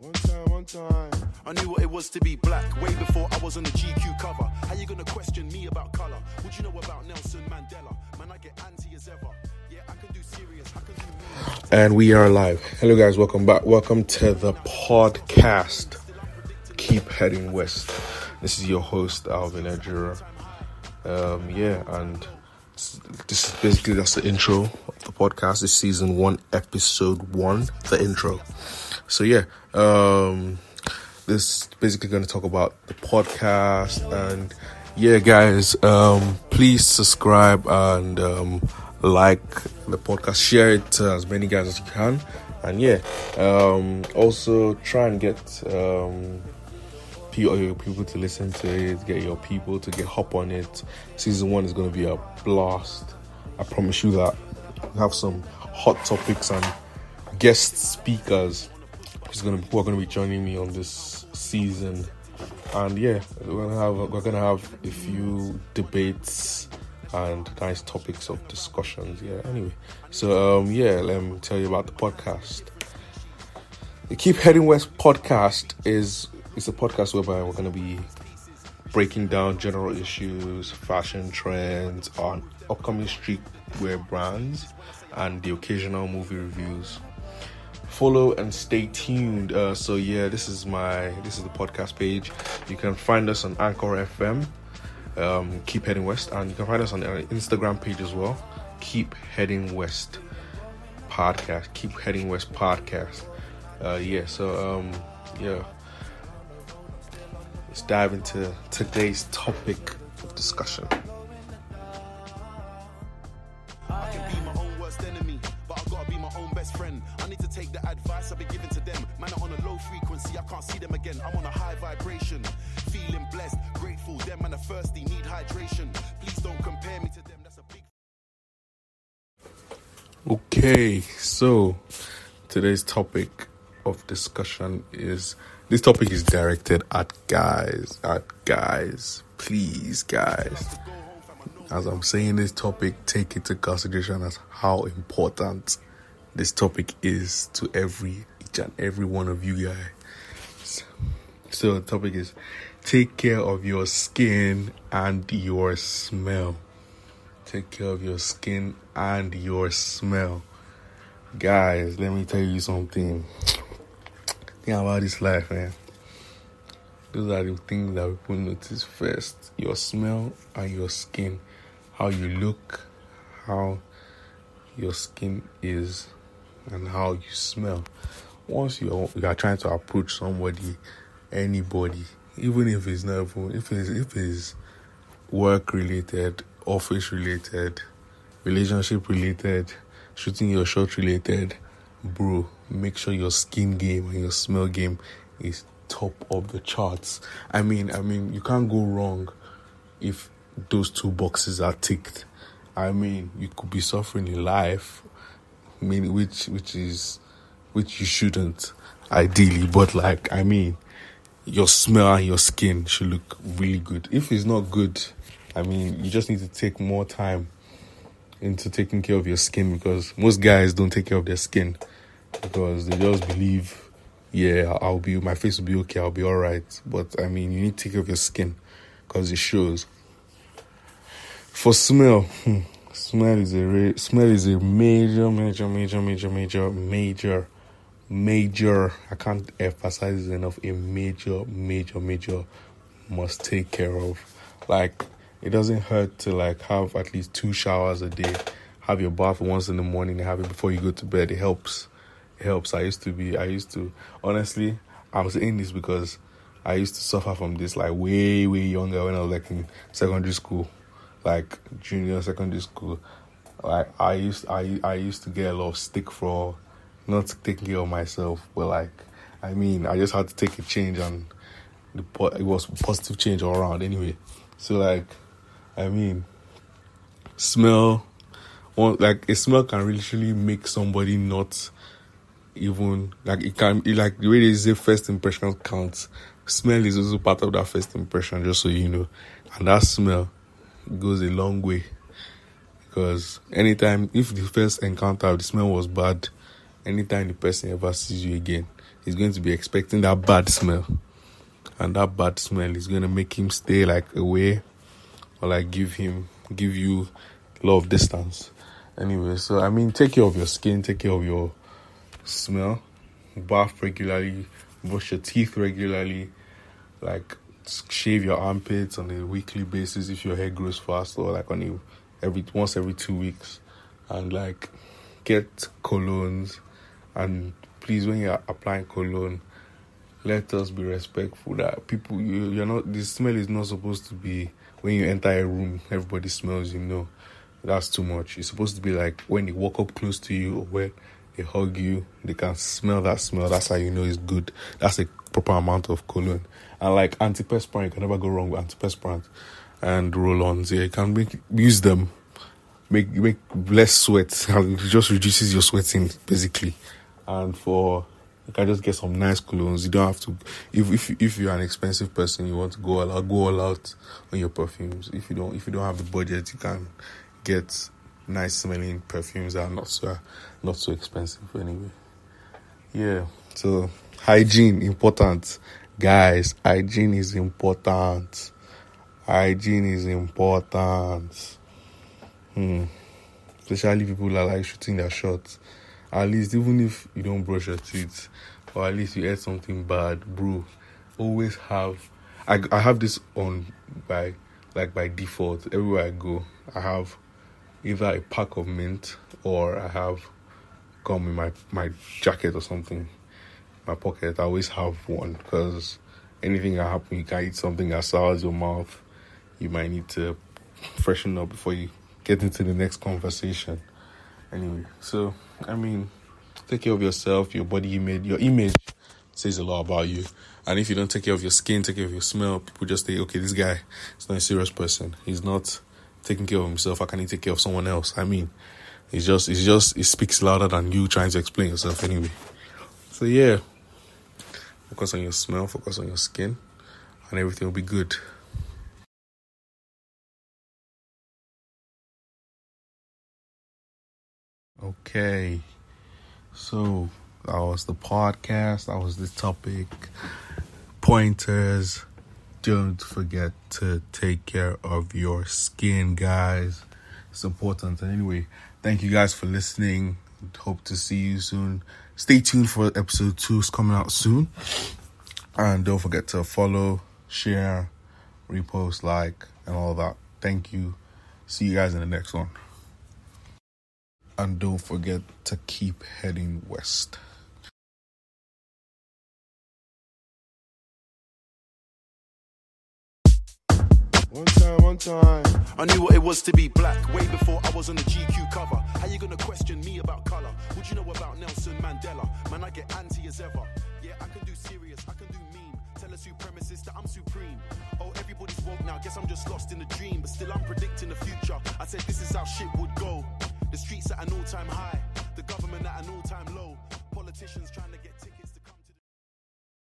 One time, one time. I knew what it was to be black way before I was on the GQ cover. How you gonna question me about color? What you know about Nelson Mandela? Man, I get anti as ever. Yeah, I can do serious. I can do mean. And we are live. Hello, guys. Welcome back. Welcome to the podcast. Keep heading west. This is your host, Alvin Ejura. Um, yeah, and this is basically that's the intro of the podcast. This is season one, episode one, the intro. So yeah, um, this is basically going to talk about the podcast and yeah, guys, um, please subscribe and um, like the podcast, share it to as many guys as you can, and yeah, um, also try and get um, your people to listen to it, get your people to get hop on it. Season one is going to be a blast. I promise you that. We have some hot topics and guest speakers who's gonna who are gonna be joining me on this season. And yeah, we're gonna have we're gonna have a few debates and nice topics of discussions. Yeah. Anyway, so um yeah, let me tell you about the podcast. The Keep Heading West podcast is is a podcast whereby we're gonna be breaking down general issues, fashion trends, on upcoming streetwear brands, and the occasional movie reviews. Follow and stay tuned. Uh, so yeah, this is my this is the podcast page. You can find us on Anchor FM. Um, keep heading west, and you can find us on our Instagram page as well. Keep heading west podcast. Keep heading west podcast. Uh, yeah. So um, yeah let's dive into today's topic of discussion. Them man are thirsty, need hydration. Please don't compare me to them. That's a big. Okay, so today's topic of discussion is this topic is directed at guys, at guys, please, guys. As I'm saying this topic, take into consideration as how important this topic is to every each and every one of you guys. So the topic is take care of your skin and your smell. Take care of your skin and your smell. Guys, let me tell you something. Think about this life, man. Those are the things that people notice first. Your smell and your skin. How you look, how your skin is, and how you smell. Once you are, you are trying to approach somebody, anybody, even if it's not if it's if it's work related, office related, relationship related, shooting your shot related, bro, make sure your skin game and your smell game is top of the charts. I mean, I mean, you can't go wrong if those two boxes are ticked. I mean, you could be suffering in life, I mean, which which is which you shouldn't ideally, but like I mean, your smell and your skin should look really good. If it's not good, I mean, you just need to take more time into taking care of your skin because most guys don't take care of their skin because they just believe, yeah, I'll be my face will be okay, I'll be all right. But I mean, you need to take care of your skin because it shows. For smell, hmm, smell is a smell is a major, major, major, major, major, major, major. I can't emphasize enough. A major, major, major must take care of. Like it doesn't hurt to like have at least two showers a day. Have your bath once in the morning have it before you go to bed. It helps. It helps. I used to be. I used to. Honestly, I'm saying this because I used to suffer from this like way, way younger when I was like in secondary school, like junior secondary school. Like I used, I I used to get a lot of stick for not taking care of myself. But like, I mean, I just had to take a change and the po- it was positive change all around anyway. So like, I mean, smell, like a smell can literally make somebody not even like it can it, like the way they say first impression counts. Smell is also part of that first impression, just so you know, and that smell goes a long way because anytime if the first encounter the smell was bad anytime the person ever sees you again, he's going to be expecting that bad smell. And that bad smell is going to make him stay like away or like give him, give you a lot of distance. Anyway, so I mean, take care of your skin, take care of your smell, bath regularly, brush your teeth regularly, like shave your armpits on a weekly basis if your hair grows fast or like on a every once every two weeks and like get colognes and please when you're applying cologne let us be respectful that people you, you're not the smell is not supposed to be when you enter a room everybody smells you know. That's too much. It's supposed to be like when they walk up close to you or when they hug you they can smell that smell. That's how you know it's good. That's a proper amount of cologne and like antiperspirant you can never go wrong with antiperspirant. And roll-ons yeah you can make use them. Make make less sweat. It just reduces your sweating basically and for you can just get some nice colognes you don't have to if if if you're an expensive person you want to go all out go all out on your perfumes. If you don't if you don't have the budget you can get nice smelling perfumes that are not so not so expensive anyway. Yeah so hygiene important. Guys hygiene is important. Hygiene is important. Hmm. Especially people that like shooting their shots. At least, even if you don't brush your teeth, or at least you ate something bad, bro, always have. I, I have this on by like by default. Everywhere I go, I have either a pack of mint or I have gum in my my jacket or something. My pocket. I always have one because anything that happen, you can eat something that sours your mouth. You might need to freshen up before you get into the next conversation. Anyway, so I mean, take care of yourself, your body image, your image says a lot about you. And if you don't take care of your skin, take care of your smell, people just say, okay, this guy is not a serious person. He's not taking care of himself. How can he take care of someone else? I mean, it's just, it's just, it speaks louder than you trying to explain yourself anyway. So yeah, focus on your smell, focus on your skin, and everything will be good. Okay. So that was the podcast. That was the topic. Pointers. Don't forget to take care of your skin, guys. It's important. And anyway, thank you guys for listening. Hope to see you soon. Stay tuned for episode two. It's coming out soon. And don't forget to follow, share, repost, like, and all that. Thank you. See you guys in the next one. And don't forget to keep heading west. One time, one time. I knew what it was to be black way before I was on the GQ cover. How you gonna question me about color? What you know about Nelson Mandela? Man, I get anti as ever. Yeah, I can do serious, I can do meme. Tell a supremacist that I'm supreme. Oh, everybody's woke now. Guess I'm just lost in a dream, but still I'm predicting the future. I said this is how shit would go. The streets at an all-time high, the government at an all-time low. Politicians trying to get